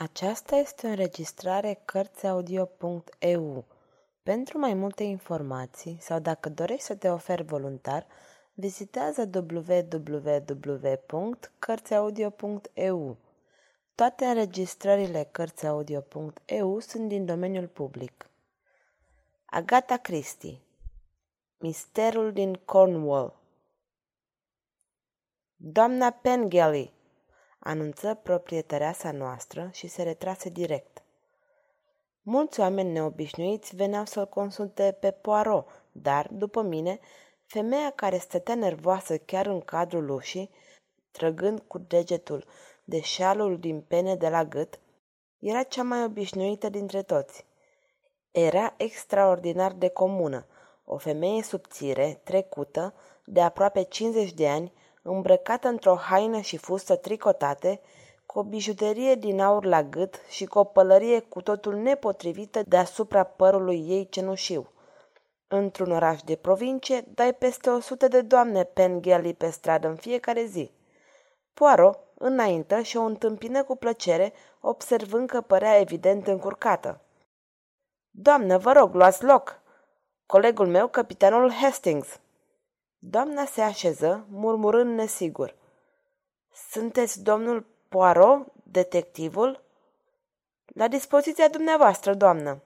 Aceasta este o înregistrare Cărțiaudio.eu. Pentru mai multe informații sau dacă dorești să te oferi voluntar, vizitează www.cărțiaudio.eu. Toate înregistrările Cărțiaudio.eu sunt din domeniul public. Agata Christie Misterul din Cornwall Doamna Pengelly anunță proprietăreasa noastră și se retrase direct. Mulți oameni neobișnuiți veneau să-l consulte pe Poirot, dar, după mine, femeia care stătea nervoasă chiar în cadrul ușii, trăgând cu degetul de șalul din pene de la gât, era cea mai obișnuită dintre toți. Era extraordinar de comună, o femeie subțire, trecută, de aproape 50 de ani, îmbrăcată într-o haină și fustă tricotate, cu o bijuterie din aur la gât și cu o pălărie cu totul nepotrivită deasupra părului ei cenușiu. Într-un oraș de provincie, dai peste o sută de doamne Pengelly pe stradă în fiecare zi. Poirot înaintă și o întâmpină cu plăcere, observând că părea evident încurcată. Doamnă, vă rog, luați loc! Colegul meu, capitanul Hastings!" Doamna se așeză, murmurând nesigur. Sunteți domnul Poirot, detectivul? La dispoziția dumneavoastră, doamnă.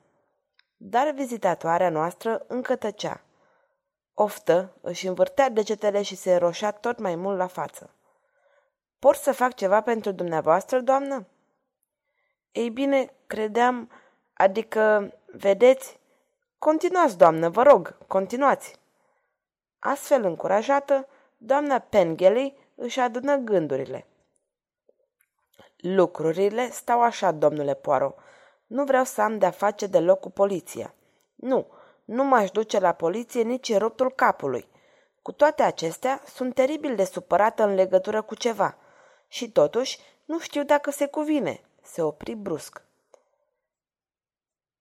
Dar vizitatoarea noastră încă tăcea. Oftă își învârtea degetele și se roșea tot mai mult la față. Pot să fac ceva pentru dumneavoastră, doamnă? Ei bine, credeam, adică, vedeți, continuați, doamnă, vă rog, continuați. Astfel încurajată, doamna Pengelly își adună gândurile. Lucrurile stau așa, domnule Poirot. Nu vreau să am de-a face deloc cu poliția. Nu, nu m-aș duce la poliție nici în ruptul capului. Cu toate acestea, sunt teribil de supărată în legătură cu ceva. Și totuși, nu știu dacă se cuvine. Se opri brusc.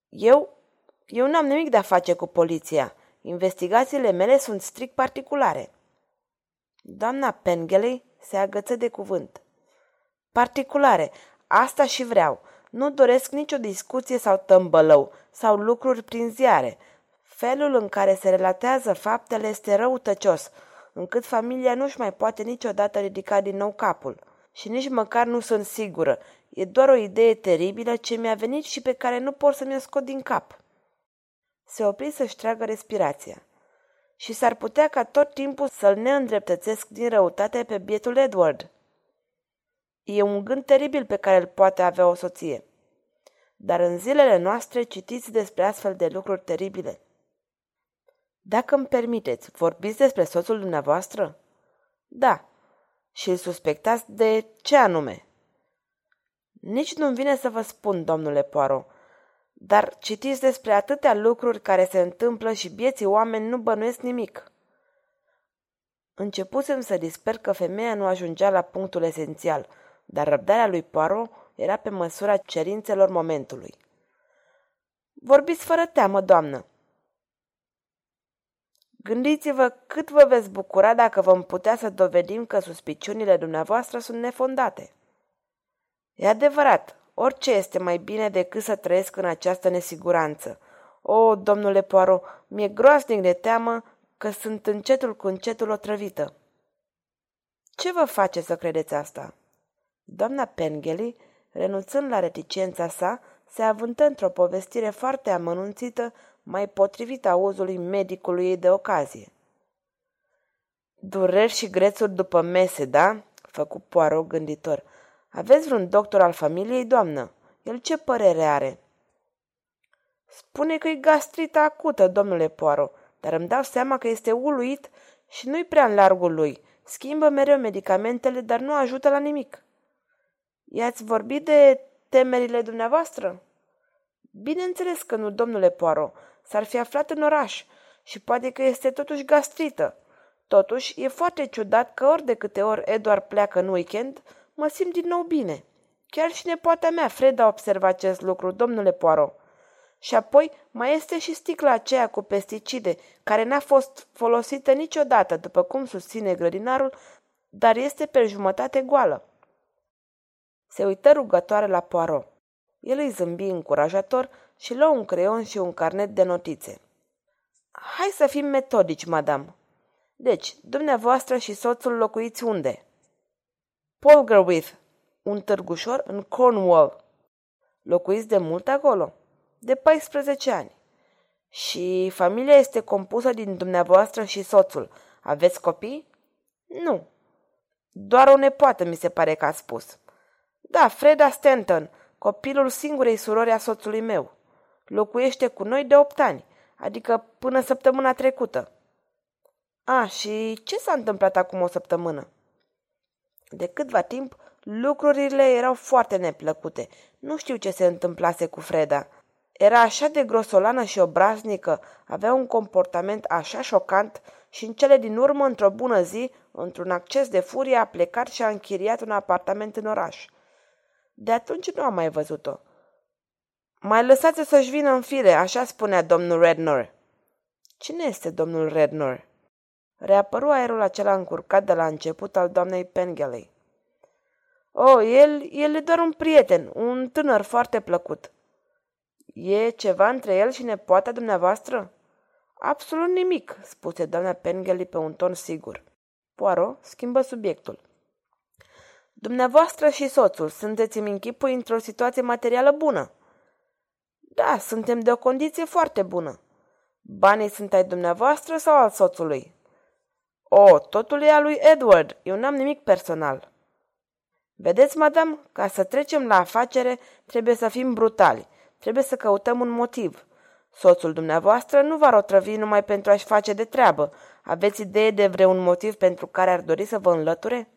Eu? Eu n-am nimic de a face cu poliția. Investigațiile mele sunt strict particulare. Doamna Pengeley se agăță de cuvânt. Particulare, asta și vreau. Nu doresc nicio discuție sau tămbălău sau lucruri prin ziare. Felul în care se relatează faptele este răutăcios, încât familia nu-și mai poate niciodată ridica din nou capul. Și nici măcar nu sunt sigură. E doar o idee teribilă ce mi-a venit și pe care nu pot să mi-o scot din cap se opri să-și tragă respirația. Și s-ar putea ca tot timpul să-l neîndreptățesc din răutate pe bietul Edward. E un gând teribil pe care îl poate avea o soție. Dar în zilele noastre citiți despre astfel de lucruri teribile. Dacă îmi permiteți, vorbiți despre soțul dumneavoastră? Da. Și îl suspectați de ce anume? Nici nu-mi vine să vă spun, domnule Poirot, dar citiți despre atâtea lucruri care se întâmplă și bieții oameni nu bănuiesc nimic. Începusem să disper că femeia nu ajungea la punctul esențial, dar răbdarea lui Poirot era pe măsura cerințelor momentului. Vorbiți fără teamă, doamnă. Gândiți-vă cât vă veți bucura dacă vom putea să dovedim că suspiciunile dumneavoastră sunt nefondate. E adevărat, Orice este mai bine decât să trăiesc în această nesiguranță. O, domnule Poirot, mi-e groaznic de teamă că sunt încetul cu încetul otrăvită. Ce vă face să credeți asta? Doamna Pengelly, renunțând la reticența sa, se avântă într-o povestire foarte amănunțită, mai potrivită auzului medicului ei de ocazie. Dureri și grețuri după mese, da? Făcu Poirot gânditor. Aveți vreun doctor al familiei, doamnă? El ce părere are? Spune că e gastrită acută, domnule Poaro, dar îmi dau seama că este uluit și nu-i prea în largul lui. Schimbă mereu medicamentele, dar nu ajută la nimic. I-ați vorbit de temerile dumneavoastră? Bineînțeles că nu, domnule Poaro. S-ar fi aflat în oraș și poate că este totuși gastrită. Totuși, e foarte ciudat că ori de câte ori Edward pleacă în weekend, mă simt din nou bine. Chiar și nepoata mea, Freda, observă acest lucru, domnule Poirot. Și apoi mai este și sticla aceea cu pesticide, care n-a fost folosită niciodată, după cum susține grădinarul, dar este pe jumătate goală. Se uită rugătoare la Poirot. El îi zâmbi încurajator și luă un creion și un carnet de notițe. Hai să fim metodici, madam. Deci, dumneavoastră și soțul locuiți unde? Polgarwith, un târgușor în Cornwall. Locuiți de mult acolo? De 14 ani. Și familia este compusă din dumneavoastră și soțul. Aveți copii? Nu. Doar o nepoată mi se pare că a spus. Da, Freda Stanton, copilul singurei surori a soțului meu. Locuiește cu noi de opt ani, adică până săptămâna trecută. A, și ce s-a întâmplat acum o săptămână? De câtva timp, lucrurile erau foarte neplăcute. Nu știu ce se întâmplase cu Freda. Era așa de grosolană și obraznică, avea un comportament așa șocant și în cele din urmă, într-o bună zi, într-un acces de furie, a plecat și a închiriat un apartament în oraș. De atunci nu am mai văzut-o. Mai lăsați să-și vină în fire, așa spunea domnul Rednor. Cine este domnul Rednor? Reapăru aerul acela încurcat de la început al doamnei Pengeley. Oh, el, el e doar un prieten, un tânăr foarte plăcut. E ceva între el și nepoata dumneavoastră? Absolut nimic, spuse doamna Pengeley pe un ton sigur. Poirot schimbă subiectul. Dumneavoastră și soțul sunteți în închipui într-o situație materială bună. Da, suntem de o condiție foarte bună. Banii sunt ai dumneavoastră sau al soțului? O, totul e al lui Edward. Eu n-am nimic personal. Vedeți, madam, ca să trecem la afacere, trebuie să fim brutali. Trebuie să căutăm un motiv. Soțul dumneavoastră nu va rotrăvi numai pentru a-și face de treabă. Aveți idee de vreun motiv pentru care ar dori să vă înlăture?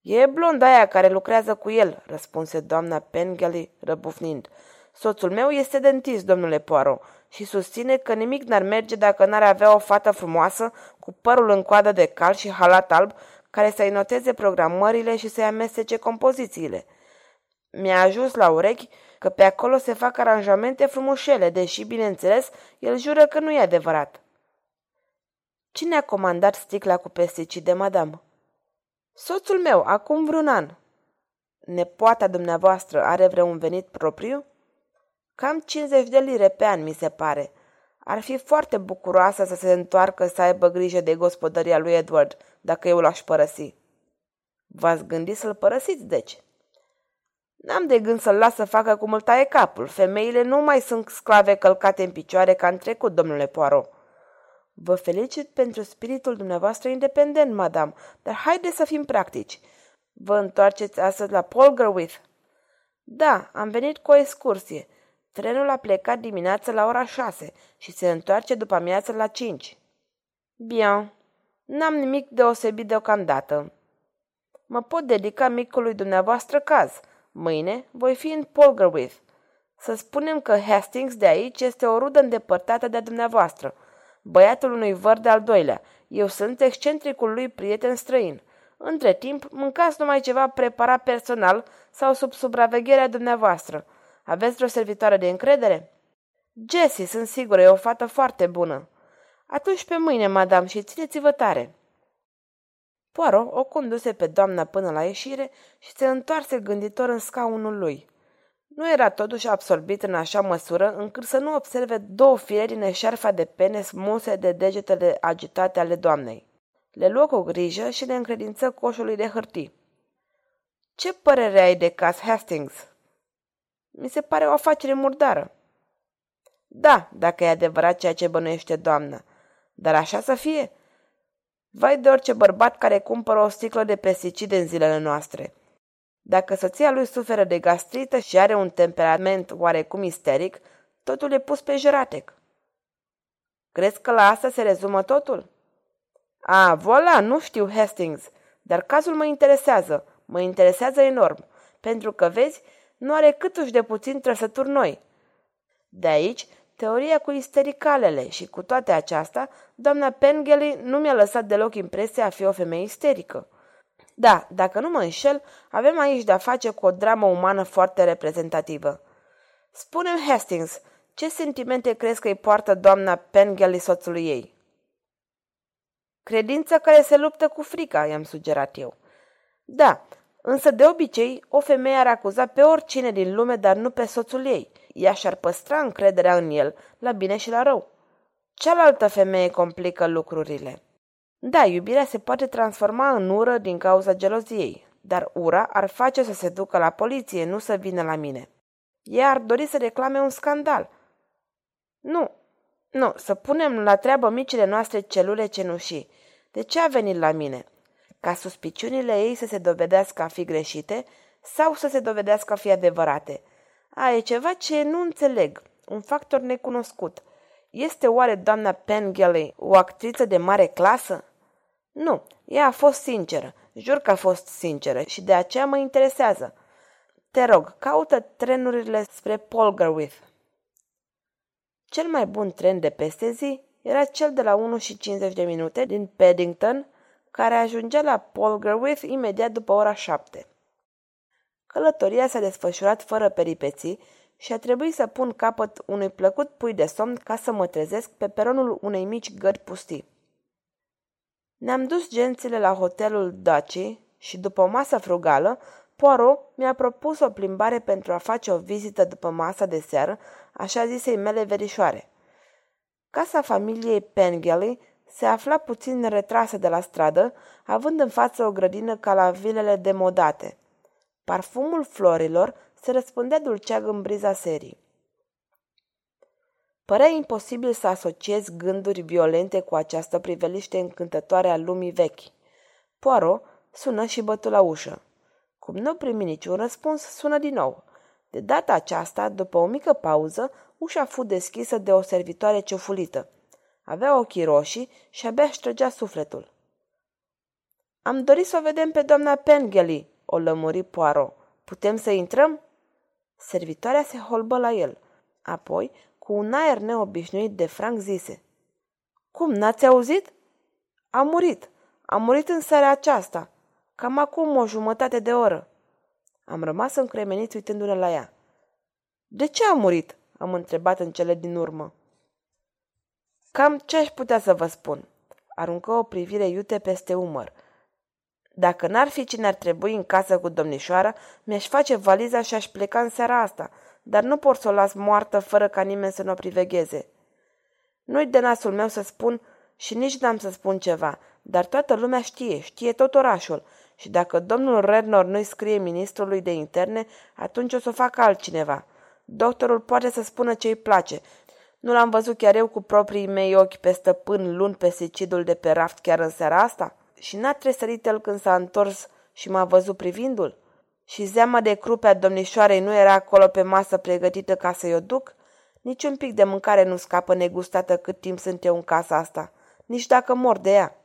E blonda aia care lucrează cu el, răspunse doamna Pengelly, răbufnind. Soțul meu este dentist, domnule Poirot, și susține că nimic n-ar merge dacă n-ar avea o fată frumoasă, cu părul în coadă de cal și halat alb, care să-i noteze programările și să-i amestece compozițiile. Mi-a ajuns la urechi că pe acolo se fac aranjamente frumușele, deși, bineînțeles, el jură că nu e adevărat. Cine a comandat sticla cu pesticide, madame? Soțul meu, acum vreun an. Nepoata dumneavoastră are vreun venit propriu? Cam 50 de lire pe an, mi se pare. Ar fi foarte bucuroasă să se întoarcă să aibă grijă de gospodăria lui Edward, dacă eu l-aș părăsi. V-ați gândit să-l părăsiți, deci? N-am de gând să-l las să facă cum îl taie capul. Femeile nu mai sunt sclave călcate în picioare ca în trecut, domnule Poirot. Vă felicit pentru spiritul dumneavoastră independent, madam, dar haideți să fim practici. Vă întoarceți astăzi la Polgarwith? Da, am venit cu o excursie. Trenul a plecat dimineața la ora șase și se întoarce după amiază la cinci. Bine, n-am nimic deosebit deocamdată. Mă pot dedica micului dumneavoastră caz. Mâine voi fi în Polgarwith. Să spunem că Hastings de aici este o rudă îndepărtată de dumneavoastră, băiatul unui văr de al doilea. Eu sunt excentricul lui prieten străin. Între timp, mâncați numai ceva preparat personal sau sub supravegherea dumneavoastră. Aveți vreo servitoare de încredere? Jessie, sunt sigură, e o fată foarte bună. Atunci pe mâine, madame, și țineți-vă tare. Poirot o conduse pe doamna până la ieșire și se întoarse gânditor în scaunul lui. Nu era totuși absorbit în așa măsură încât să nu observe două fire din eșarfa de pene smulse de degetele agitate ale doamnei. Le luă cu grijă și le încredință coșului de hârtii. Ce părere ai de Cass Hastings?" Mi se pare o afacere murdară." Da, dacă e adevărat ceea ce bănuiește doamna. Dar așa să fie. Vai de orice bărbat care cumpără o sticlă de pesticide în zilele noastre. Dacă soția lui suferă de gastrită și are un temperament oarecum isteric, totul e pus pe jeratec. Crezi că la asta se rezumă totul? A, voilà, nu știu, Hastings, dar cazul mă interesează, mă interesează enorm, pentru că, vezi, nu are câtuși de puțin trăsături noi. De aici, teoria cu istericalele și cu toate aceasta, doamna Pengelly nu mi-a lăsat deloc impresia a fi o femeie isterică. Da, dacă nu mă înșel, avem aici de-a face cu o dramă umană foarte reprezentativă. Spune-mi, Hastings, ce sentimente crezi că îi poartă doamna Pengelly soțului ei? Credința care se luptă cu frica, i-am sugerat eu. Da, Însă, de obicei, o femeie ar acuza pe oricine din lume, dar nu pe soțul ei. Ea și-ar păstra încrederea în el, la bine și la rău. Cealaltă femeie complică lucrurile. Da, iubirea se poate transforma în ură din cauza geloziei, dar ura ar face să se ducă la poliție, nu să vină la mine. Ea ar dori să reclame un scandal. Nu, nu, să punem la treabă micile noastre celule cenușii. De ce a venit la mine? Ca suspiciunile ei să se dovedească a fi greșite sau să se dovedească a fi adevărate? A, e ceva ce nu înțeleg, un factor necunoscut. Este oare doamna Pengelly o actriță de mare clasă? Nu, ea a fost sinceră, jur că a fost sinceră și de aceea mă interesează. Te rog, caută trenurile spre Polgarwith. Cel mai bun tren de peste zi era cel de la 1 și 50 de minute din Paddington, care ajungea la Polgarwith imediat după ora 7. Călătoria s-a desfășurat fără peripeții și a trebuit să pun capăt unui plăcut pui de somn ca să mă trezesc pe peronul unei mici gări pustii. Ne-am dus gențile la hotelul Daci și după o masă frugală, Poirot mi-a propus o plimbare pentru a face o vizită după masa de seară, așa zisei mele verișoare. Casa familiei Pengelly se afla puțin retrasă de la stradă, având în față o grădină ca la vilele demodate. Parfumul florilor se răspundea dulceag în briza serii. Părea imposibil să asociez gânduri violente cu această priveliște încântătoare a lumii vechi. Poirot sună și bătu la ușă. Cum nu primi niciun răspuns, sună din nou. De data aceasta, după o mică pauză, ușa fu deschisă de o servitoare ciufulită. Avea ochii roșii și abia își trăgea sufletul. Am dorit să o vedem pe doamna Pengelly, o lămuri Poirot. Putem să intrăm? Servitoarea se holbă la el. Apoi, cu un aer neobișnuit de franc, zise. Cum, n-ați auzit? A murit. A murit în seara aceasta. Cam acum o jumătate de oră. Am rămas încremenit uitându-ne la ea. De ce a murit? Am întrebat în cele din urmă. Cam ce aș putea să vă spun? Aruncă o privire iute peste umăr. Dacă n-ar fi cine ar trebui în casă cu domnișoara, mi-aș face valiza și aș pleca în seara asta, dar nu pot să o las moartă fără ca nimeni să nu o privegheze. Nu-i de nasul meu să spun și nici n-am să spun ceva, dar toată lumea știe, știe tot orașul și dacă domnul Rednor nu-i scrie ministrului de interne, atunci o să o facă altcineva. Doctorul poate să spună ce îi place. Nu l-am văzut chiar eu cu proprii mei ochi pe stăpân luni pe sicidul de pe raft chiar în seara asta? Și n-a tresărit el când s-a întors și m-a văzut privindul? Și zeama de crupe a domnișoarei nu era acolo pe masă pregătită ca să-i o duc? Nici un pic de mâncare nu scapă negustată cât timp sunt eu în casa asta, nici dacă mor de ea.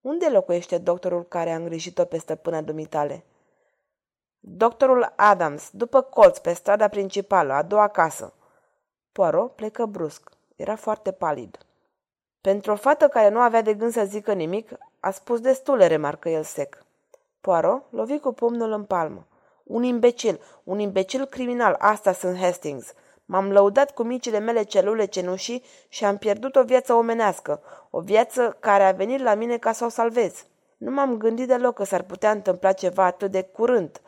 Unde locuiește doctorul care a îngrijit-o pe stăpâna dumitale? Doctorul Adams, după colț, pe strada principală, a doua casă. Poirot plecă brusc. Era foarte palid. Pentru o fată care nu avea de gând să zică nimic, a spus destule, remarcă el sec. Poirot lovi cu pumnul în palmă. Un imbecil, un imbecil criminal, asta sunt Hastings. M-am lăudat cu micile mele celule cenușii și am pierdut o viață omenească, o viață care a venit la mine ca să o salvez. Nu m-am gândit deloc că s-ar putea întâmpla ceva atât de curând.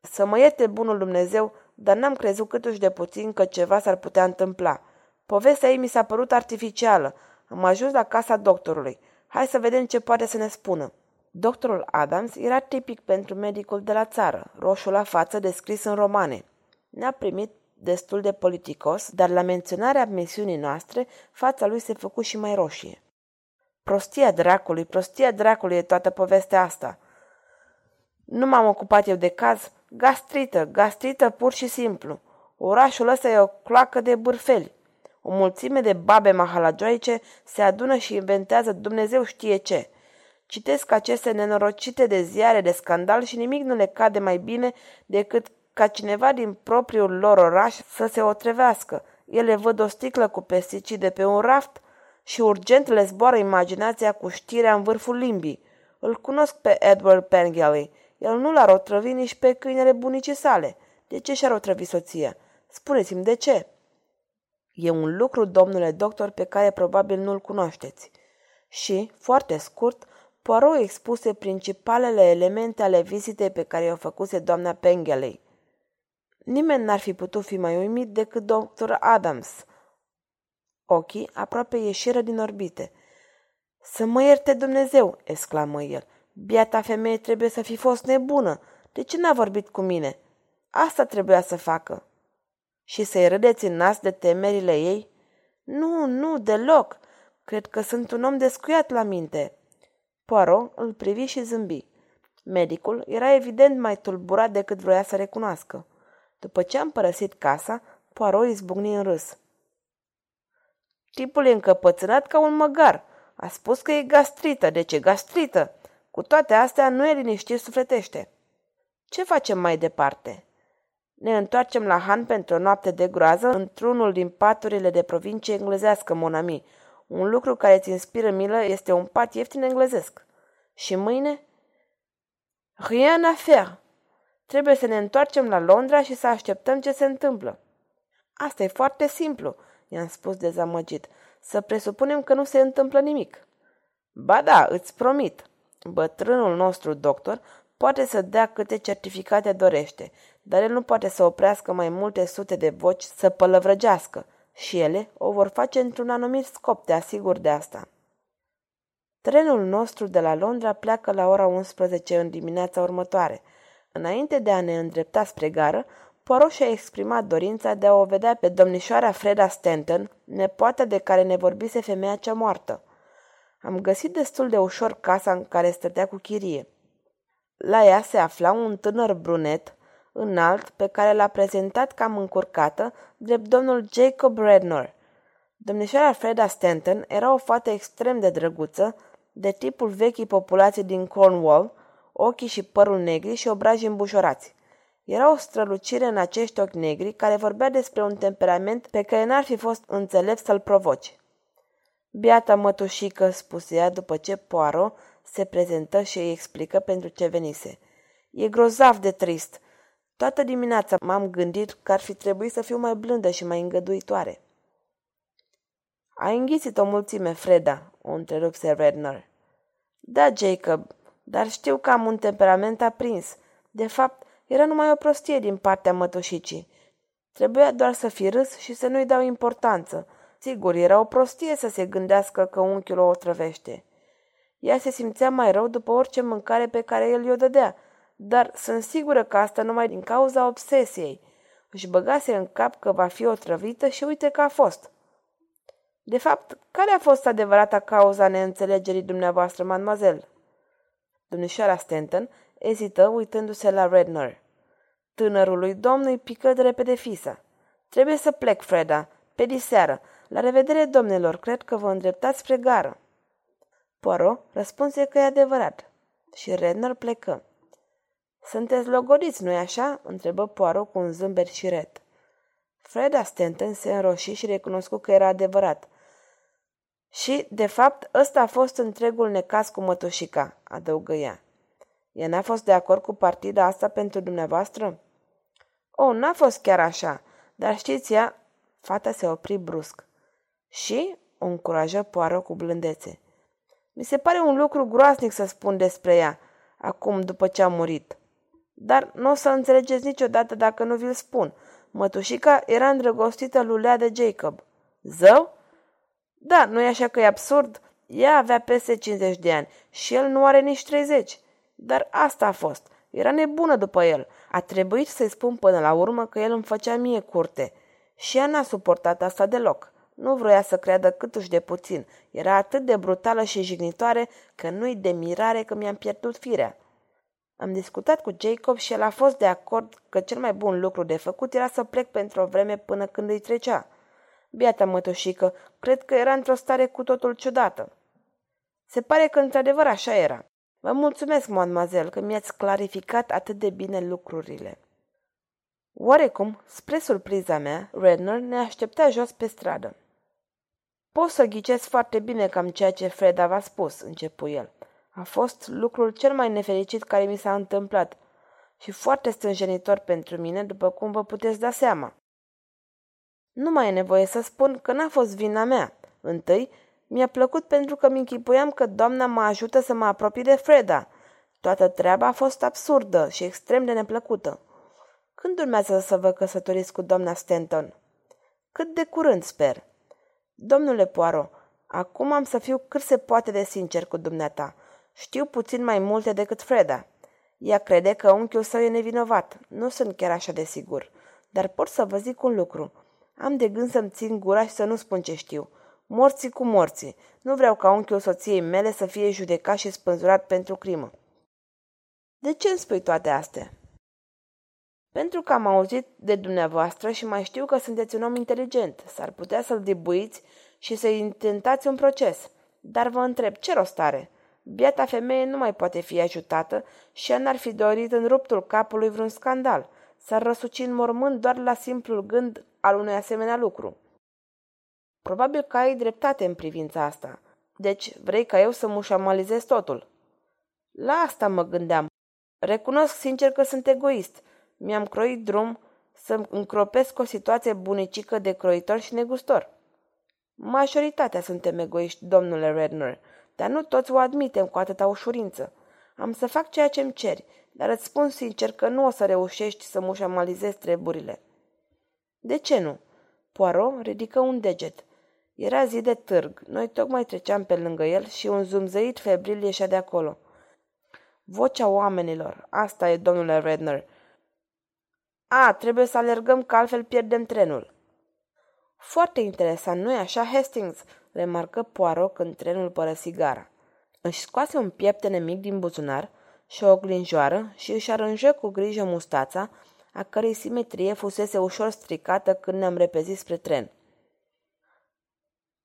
Să mă ierte bunul Dumnezeu, dar n-am crezut câtuși de puțin că ceva s-ar putea întâmpla. Povestea ei mi s-a părut artificială. Am ajuns la casa doctorului. Hai să vedem ce poate să ne spună. Doctorul Adams era tipic pentru medicul de la țară, roșu la față, descris în romane. Ne-a primit destul de politicos, dar la menționarea misiunii noastre, fața lui se făcu și mai roșie. Prostia dracului, prostia dracului e toată povestea asta. Nu m-am ocupat eu de caz, gastrită, gastrită pur și simplu. Orașul ăsta e o cloacă de bârfeli. O mulțime de babe mahalagioice se adună și inventează Dumnezeu știe ce. Citesc aceste nenorocite de ziare de scandal și nimic nu le cade mai bine decât ca cineva din propriul lor oraș să se otrevească. Ele văd o sticlă cu pesticide pe un raft și urgent le zboară imaginația cu știrea în vârful limbii. Îl cunosc pe Edward Pengelly. El nu l-ar otrăvi nici pe câinele bunicii sale. De ce și-ar otrăvi soția? Spuneți-mi de ce. E un lucru, domnule doctor, pe care probabil nu-l cunoașteți. Și, foarte scurt, Poirot expuse principalele elemente ale vizitei pe care o făcuse doamna Pengeley. Nimeni n-ar fi putut fi mai uimit decât doctor Adams. Ochii aproape ieșiră din orbite. Să mă ierte Dumnezeu!" exclamă el. Biata femeie trebuie să fi fost nebună. De ce n-a vorbit cu mine? Asta trebuia să facă. Și să-i râdeți în nas de temerile ei? Nu, nu, deloc. Cred că sunt un om descuiat la minte. Poirot îl privi și zâmbi. Medicul era evident mai tulburat decât vroia să recunoască. După ce am părăsit casa, Poirot izbucni în râs. Tipul e încăpățânat ca un măgar. A spus că e gastrită. De ce gastrită? Cu toate astea, nu e liniștit sufletește. Ce facem mai departe? Ne întoarcem la Han pentru o noapte de groază într-unul din paturile de provincie englezească, Monami. Un lucru care îți inspiră milă este un pat ieftin englezesc. Și mâine? Rien à faire. Trebuie să ne întoarcem la Londra și să așteptăm ce se întâmplă. Asta e foarte simplu, i-am spus dezamăgit. Să presupunem că nu se întâmplă nimic. Ba da, îți promit. Bătrânul nostru doctor poate să dea câte certificate dorește, dar el nu poate să oprească mai multe sute de voci să pălăvrăgească și ele o vor face într-un anumit scop, te asigur de asta. Trenul nostru de la Londra pleacă la ora 11 în dimineața următoare. Înainte de a ne îndrepta spre gară, Poirot și-a exprimat dorința de a o vedea pe domnișoara Freda Stanton, nepoata de care ne vorbise femeia cea moartă. Am găsit destul de ușor casa în care stătea cu chirie. La ea se afla un tânăr brunet, înalt, pe care l-a prezentat cam încurcată, drept domnul Jacob Rednor. Domnișoara Freda Stanton era o fată extrem de drăguță, de tipul vechii populații din Cornwall, ochii și părul negri și obrajii îmbușorați. Era o strălucire în acești ochi negri care vorbea despre un temperament pe care n-ar fi fost înțelept să-l provoci. Biata mătușică, spuse ea după ce Poirot se prezentă și îi explică pentru ce venise. E grozav de trist. Toată dimineața m-am gândit că ar fi trebuit să fiu mai blândă și mai îngăduitoare. Ai înghițit o mulțime, Freda, o întrerupse Redner. Da, Jacob, dar știu că am un temperament aprins. De fapt, era numai o prostie din partea mătușicii. Trebuia doar să fi râs și să nu-i dau importanță. Sigur, era o prostie să se gândească că unchiul o otrăvește. Ea se simțea mai rău după orice mâncare pe care el i-o dădea, dar sunt sigură că asta numai din cauza obsesiei. Își băgase în cap că va fi otrăvită și uite că a fost. De fapt, care a fost adevărata cauza neînțelegerii dumneavoastră, mademoiselle? Domnișoara Stanton ezită uitându-se la Redner. Tânărului domn îi pică de repede fisa. Trebuie să plec, Freda, pe diseară. La revedere, domnilor, cred că vă îndreptați spre gară. Poirot răspunse că e adevărat și Redner plecă. Sunteți logodiți, nu-i așa?" întrebă Poirot cu un zâmbet șiret. Freda Stanton se înroși și recunoscu că era adevărat. Și, de fapt, ăsta a fost întregul necas cu mătușica, adăugă ea. Ea n-a fost de acord cu partida asta pentru dumneavoastră? O, oh, n-a fost chiar așa, dar știți ea... Fata se opri brusc. Și o încurajă poară cu blândețe. Mi se pare un lucru groaznic să spun despre ea, acum după ce a murit. Dar nu o să înțelegeți niciodată dacă nu vi-l spun. Mătușica era îndrăgostită lui Lea de Jacob. Zău? Da, nu e așa că e absurd? Ea avea peste 50 de ani și el nu are nici 30. Dar asta a fost. Era nebună după el. A trebuit să-i spun până la urmă că el îmi făcea mie curte. Și ea n-a suportat asta deloc. Nu vroia să creadă câtuși de puțin. Era atât de brutală și jignitoare că nu-i de mirare că mi-am pierdut firea. Am discutat cu Jacob și el a fost de acord că cel mai bun lucru de făcut era să plec pentru o vreme până când îi trecea. Biata mătușică, cred că era într-o stare cu totul ciudată. Se pare că într-adevăr așa era. Vă mulțumesc, mademoiselle, că mi-ați clarificat atât de bine lucrurile. Oarecum, spre surpriza mea, Redner ne aștepta jos pe stradă. Pot să ghicesc foarte bine cam ceea ce Freda v-a spus, începu el. A fost lucrul cel mai nefericit care mi s-a întâmplat și foarte stânjenitor pentru mine, după cum vă puteți da seama. Nu mai e nevoie să spun că n-a fost vina mea. Întâi, Mi-a plăcut pentru că mi închipuiam că doamna mă ajută să mă apropii de Freda. Toată treaba a fost absurdă și extrem de neplăcută. Când urmează să vă căsătoriți cu doamna Stanton? Cât de curând, sper. Domnule Poirot, acum am să fiu cât se poate de sincer cu dumneata. Știu puțin mai multe decât Freda. Ea crede că unchiul său e nevinovat. Nu sunt chiar așa de sigur. Dar pot să vă zic un lucru. Am de gând să-mi țin gura și să nu spun ce știu. Morții cu morții. Nu vreau ca unchiul soției mele să fie judecat și spânzurat pentru crimă. De ce îmi spui toate astea? Pentru că am auzit de dumneavoastră și mai știu că sunteți un om inteligent. S-ar putea să-l dibuiți și să intentați un proces. Dar vă întreb, ce rost are? Biata femeie nu mai poate fi ajutată și ea n-ar fi dorit în ruptul capului vreun scandal. S-ar răsuci în mormânt doar la simplul gând al unui asemenea lucru. Probabil că ai dreptate în privința asta. Deci, vrei ca eu să mușamalizez totul? La asta mă gândeam. Recunosc sincer că sunt egoist. Mi-am croit drum să încropesc o situație bunicică de croitor și negustor. Majoritatea suntem egoiști, domnule Redner, dar nu toți o admitem cu atâta ușurință. Am să fac ceea ce-mi ceri, dar îți spun sincer că nu o să reușești să mușamalizezi treburile. De ce nu? Poirot ridică un deget. Era zi de târg. Noi tocmai treceam pe lângă el și un zumzăit febril ieșea de acolo. Vocea oamenilor. Asta e, domnule Redner. A, trebuie să alergăm, că altfel pierdem trenul. Foarte interesant, nu-i așa, Hastings? remarcă Poirot când trenul părăsi gara. Își scoase un pieptene mic din buzunar și o glinjoară și își arânjă cu grijă mustața, a cărei simetrie fusese ușor stricată când ne-am repezit spre tren.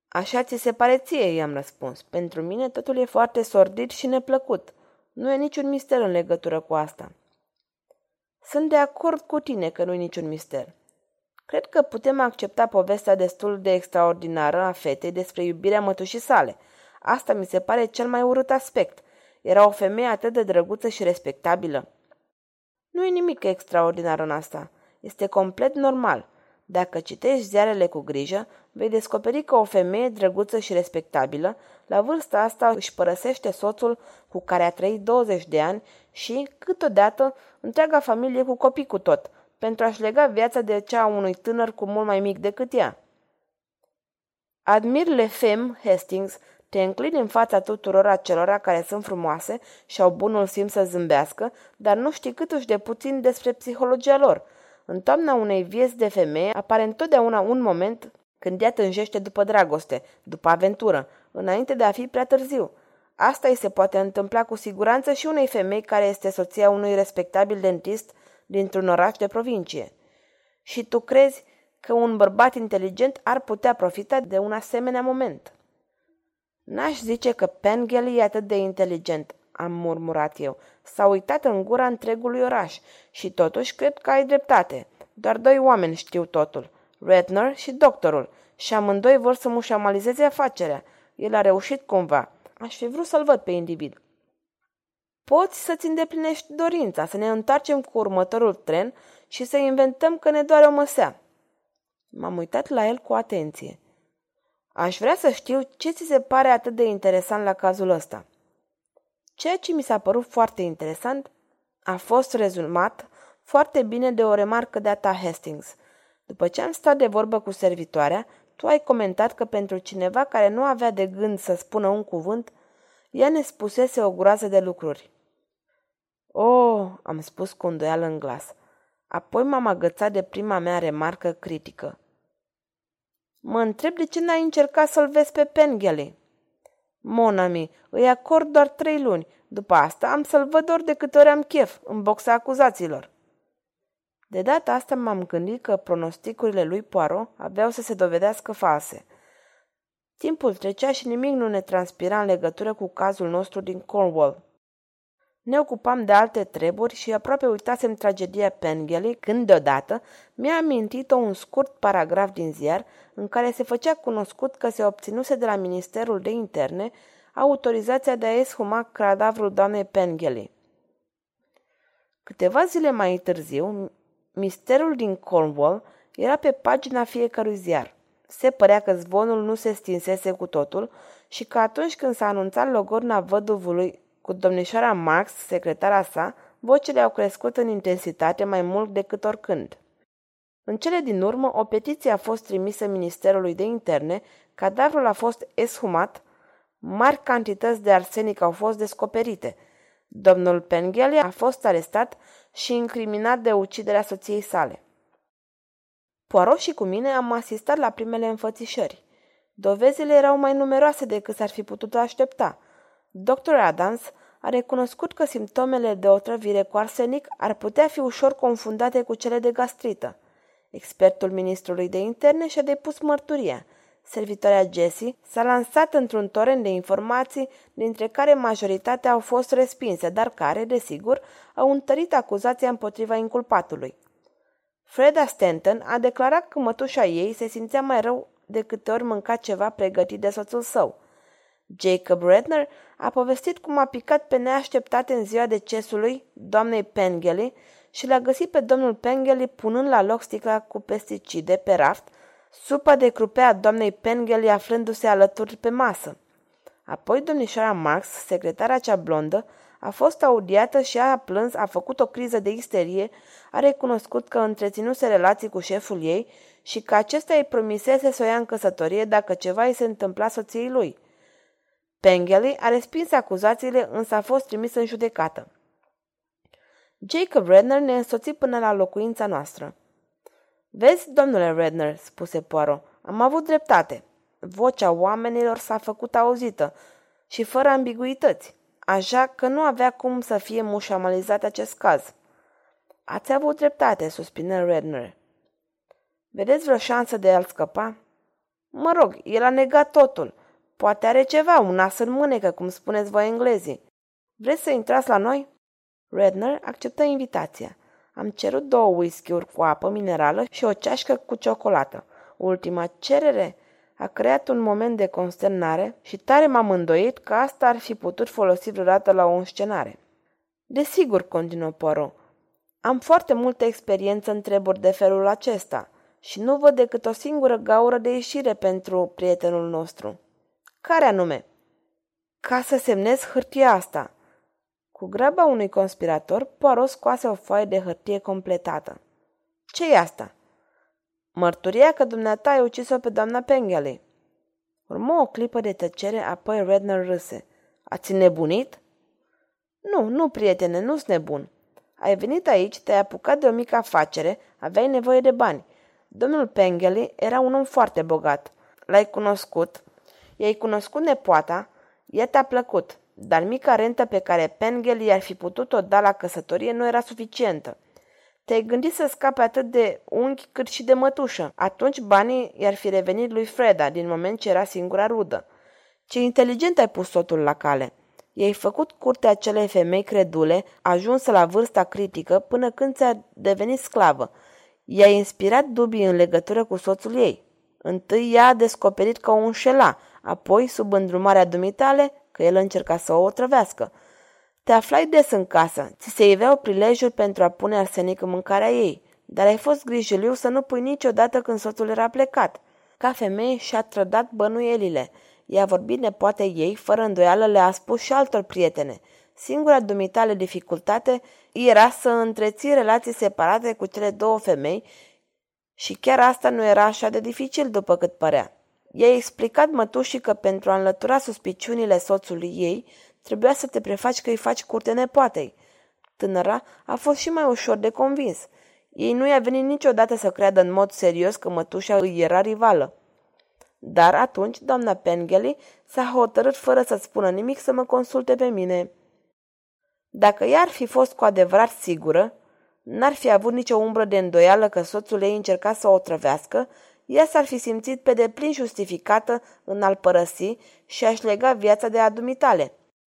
Așa ți se pare ție, i-am răspuns. Pentru mine totul e foarte sordid și neplăcut. Nu e niciun mister în legătură cu asta. Sunt de acord cu tine că nu e niciun mister. Cred că putem accepta povestea destul de extraordinară a fetei despre iubirea mătușii sale. Asta mi se pare cel mai urât aspect. Era o femeie atât de drăguță și respectabilă. Nu e nimic extraordinar în asta. Este complet normal. Dacă citești ziarele cu grijă, vei descoperi că o femeie drăguță și respectabilă, la vârsta asta își părăsește soțul cu care a trăit 20 de ani și, câteodată, întreaga familie cu copii cu tot, pentru a-și lega viața de cea a unui tânăr cu mult mai mic decât ea. Admir le fem, Hastings, te înclini în fața tuturor acelora care sunt frumoase și au bunul simț să zâmbească, dar nu știi câtuși de puțin despre psihologia lor. În toamna unei vieți de femeie apare întotdeauna un moment când ea tânjește după dragoste, după aventură, înainte de a fi prea târziu. Asta îi se poate întâmpla cu siguranță și unei femei care este soția unui respectabil dentist dintr-un oraș de provincie. Și tu crezi că un bărbat inteligent ar putea profita de un asemenea moment? N-aș zice că Pengelly e atât de inteligent, am murmurat eu. S-a uitat în gura întregului oraș și totuși cred că ai dreptate. Doar doi oameni știu totul, Redner și doctorul, și amândoi vor să mușamalizeze afacerea. El a reușit cumva. Aș fi vrut să-l văd pe individ. Poți să-ți îndeplinești dorința, să ne întoarcem cu următorul tren și să inventăm că ne doare o măsea. M-am uitat la el cu atenție. Aș vrea să știu ce ți se pare atât de interesant la cazul ăsta. Ceea ce mi s-a părut foarte interesant a fost rezumat foarte bine de o remarcă de a ta Hastings. După ce am stat de vorbă cu servitoarea, tu ai comentat că pentru cineva care nu avea de gând să spună un cuvânt, ea ne spusese o groază de lucruri. Oh, am spus cu îndoială în glas. Apoi m-am agățat de prima mea remarcă critică. Mă întreb de ce n-ai încercat să-l vezi pe Pengelly. Monami, îi acord doar trei luni. După asta am să-l văd ori de câte ori am chef, în boxa acuzaților. De data asta m-am gândit că pronosticurile lui Poirot aveau să se dovedească false. Timpul trecea și nimic nu ne transpira în legătură cu cazul nostru din Cornwall. Ne ocupam de alte treburi și aproape uitasem tragedia Pengelly când deodată mi-a amintit-o un scurt paragraf din ziar în care se făcea cunoscut că se obținuse de la Ministerul de Interne autorizația de a eshuma cadavrul doamnei Pengelly. Câteva zile mai târziu, misterul din Cornwall era pe pagina fiecărui ziar. Se părea că zvonul nu se stinsese cu totul și că atunci când s-a anunțat logorna văduvului cu domnișoara Max, secretara sa, vocile au crescut în intensitate mai mult decât oricând. În cele din urmă, o petiție a fost trimisă Ministerului de Interne, cadavrul a fost eshumat, mari cantități de arsenic au fost descoperite. Domnul Pengheli a fost arestat și incriminat de uciderea soției sale. Poirot și cu mine am asistat la primele înfățișări. Dovezile erau mai numeroase decât s-ar fi putut aștepta. Dr. Adams a recunoscut că simptomele de otrăvire cu arsenic ar putea fi ușor confundate cu cele de gastrită. Expertul ministrului de interne și-a depus mărturia. Servitoarea Jessie s-a lansat într-un torent de informații, dintre care majoritatea au fost respinse, dar care, desigur, au întărit acuzația împotriva inculpatului. Freda Stanton a declarat că mătușa ei se simțea mai rău de câte ori mânca ceva pregătit de soțul său. Jacob Redner a povestit cum a picat pe neașteptate în ziua decesului doamnei Pengelly și l-a găsit pe domnul Pengelly punând la loc sticla cu pesticide pe raft, supa de crupea doamnei Pengelly aflându-se alături pe masă. Apoi domnișoara Marx, secretara cea blondă, a fost audiată și a plâns, a făcut o criză de isterie, a recunoscut că întreținuse relații cu șeful ei și că acesta îi promisese să o ia în căsătorie dacă ceva îi se întâmpla soției lui. Pengelly a respins acuzațiile, însă a fost trimis în judecată. Jacob Redner ne însoți până la locuința noastră. Vezi, domnule Redner, spuse Poirot, am avut dreptate. Vocea oamenilor s-a făcut auzită și fără ambiguități, așa că nu avea cum să fie mușamalizat acest caz. Ați avut dreptate, suspină Redner. Vedeți vreo șansă de a-l scăpa? Mă rog, el a negat totul. Poate are ceva, un as în mânecă, cum spuneți voi englezii. Vreți să intrați la noi? Redner acceptă invitația. Am cerut două whisky-uri cu apă minerală și o ceașcă cu ciocolată. Ultima cerere a creat un moment de consternare și tare m-am îndoit că asta ar fi putut folosi vreodată la o înscenare. Desigur, continuă Poirot, am foarte multă experiență în treburi de felul acesta și nu văd decât o singură gaură de ieșire pentru prietenul nostru. Care anume? Ca să semnez hârtia asta. Cu graba unui conspirator, Poirot scoase o foaie de hârtie completată. ce e asta? Mărturia că dumneata ai ucis-o pe doamna Pengelly. Urmă o clipă de tăcere, apoi Redner râse. Ați nebunit? Nu, nu, prietene, nu-s nebun. Ai venit aici, te-ai apucat de o mică afacere, aveai nevoie de bani. Domnul Pengelly era un om foarte bogat. L-ai cunoscut, i-ai cunoscut nepoata, ea te-a plăcut, dar mica rentă pe care Pengelly i-ar fi putut-o da la căsătorie nu era suficientă. Te-ai gândit să scape atât de unchi cât și de mătușă. Atunci banii i-ar fi revenit lui Freda, din moment ce era singura rudă. Ce inteligent ai pus totul la cale. I-ai făcut curtea acelei femei credule, ajunsă la vârsta critică, până când ți-a devenit sclavă. I-a inspirat dubii în legătură cu soțul ei. Întâi ea a descoperit că o înșela, apoi, sub îndrumarea dumitale, că el încerca să o otrăvească. Te aflai des în casă, ți se iveau prilejul pentru a pune arsenic în mâncarea ei, dar ai fost grijuliu să nu pui niciodată când soțul era plecat. Ca femeie și-a trădat bănuielile. I-a vorbit nepoate ei, fără îndoială le-a spus și altor prietene. Singura dumitale dificultate era să întreții relații separate cu cele două femei și chiar asta nu era așa de dificil după cât părea. I-a explicat mătușii că pentru a înlătura suspiciunile soțului ei, trebuia să te prefaci că îi faci curte nepoatei. Tânăra a fost și mai ușor de convins. Ei nu i-a venit niciodată să creadă în mod serios că mătușa îi era rivală. Dar atunci doamna Pengelly s-a hotărât fără să spună nimic să mă consulte pe mine. Dacă ea ar fi fost cu adevărat sigură, n-ar fi avut nicio umbră de îndoială că soțul ei încerca să o trăvească, ea s-ar fi simțit pe deplin justificată în a-l părăsi și a-și lega viața de adumitale,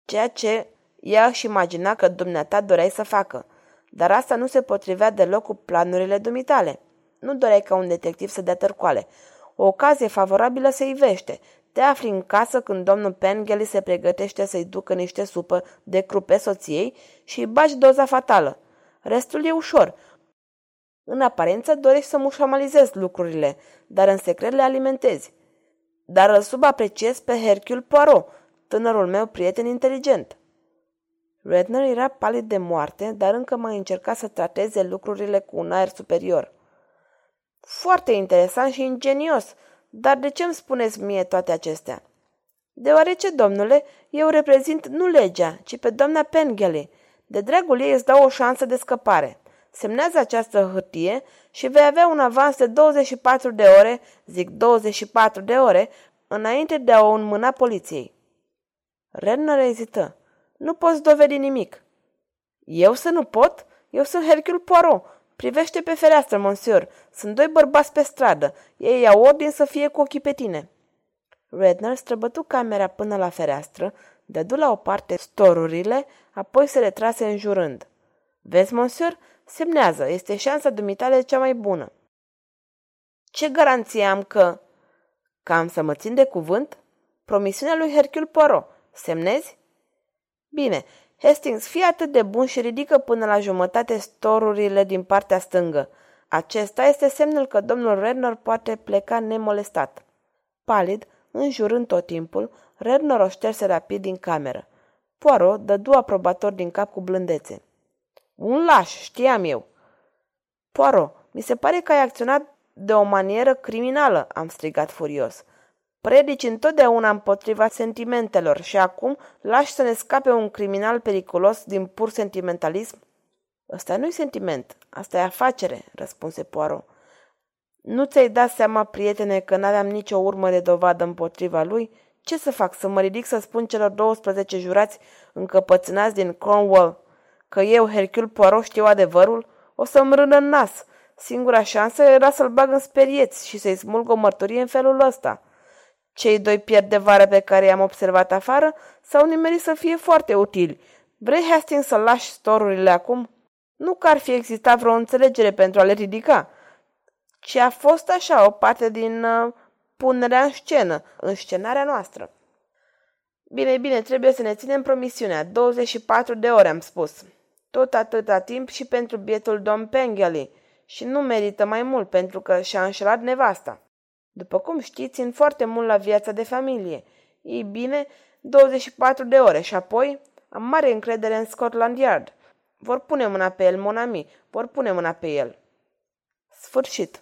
ceea ce ea își imagina că dumneata doreai să facă. Dar asta nu se potrivea deloc cu planurile dumitale. Nu doreai ca un detectiv să dea tărcoale. O ocazie favorabilă se ivește. Te afli în casă când domnul Pengelly se pregătește să-i ducă niște supă de crupe soției și îi bagi doza fatală. Restul e ușor. În aparență dorești să mușamalizezi lucrurile, dar în secret le alimentezi. Dar îl subapreciez pe Hercule Poirot, tânărul meu prieten inteligent. Redner era palid de moarte, dar încă mai încerca să trateze lucrurile cu un aer superior. Foarte interesant și ingenios, dar de ce îmi spuneți mie toate acestea? Deoarece, domnule, eu reprezint nu legea, ci pe doamna Pengelly. De dragul ei îți dau o șansă de scăpare. Semnează această hârtie și vei avea un avans de 24 de ore, zic 24 de ore, înainte de a o înmâna poliției. Renner ezită. Nu poți dovedi nimic. Eu să nu pot? Eu sunt Hercule Poirot. Privește pe fereastră, monsieur. Sunt doi bărbați pe stradă. Ei au ordin să fie cu ochii pe tine. Redner străbătu camera până la fereastră, dădu la o parte storurile, apoi se retrase înjurând. Vezi, monsieur? Semnează. Este șansa dumitale cea mai bună. Ce garanție am că... Că am să mă țin de cuvânt? Promisiunea lui Hercule Poirot. Semnezi? Bine, Hastings, fii atât de bun și ridică până la jumătate storurile din partea stângă. Acesta este semnul că domnul Redner poate pleca nemolestat. Palid, înjurând tot timpul, Redner o șterse rapid din cameră. Poirot dădu aprobator din cap cu blândețe. Un laș, știam eu. Poirot, mi se pare că ai acționat de o manieră criminală, am strigat furios. Predici întotdeauna împotriva sentimentelor și acum lași să ne scape un criminal periculos din pur sentimentalism? Ăsta nu-i sentiment, asta e afacere, răspunse Poirot. Nu ți-ai dat seama, prietene, că n-aveam nicio urmă de dovadă împotriva lui? Ce să fac, să mă ridic să spun celor 12 jurați încăpățânați din Cornwall că eu, Hercule Poirot, știu adevărul? O să-mi rână în nas. Singura șansă era să-l bag în sperieți și să-i smulg o mărturie în felul ăsta – cei doi pierd de vară pe care i-am observat afară s-au nimerit să fie foarte utili. Vrei, Hastings, să lași storurile acum? Nu că ar fi existat vreo înțelegere pentru a le ridica, ci a fost așa o parte din uh, punerea în scenă, în scenarea noastră. Bine, bine, trebuie să ne ținem promisiunea. 24 de ore am spus. Tot atâta timp și pentru bietul domn Pengelly. Și nu merită mai mult pentru că și-a înșelat nevasta. După cum știți, țin foarte mult la viața de familie. Ei bine, 24 de ore și apoi am mare încredere în Scotland Yard. Vor pune mâna pe el, Monami, vor pune mâna pe el. Sfârșit.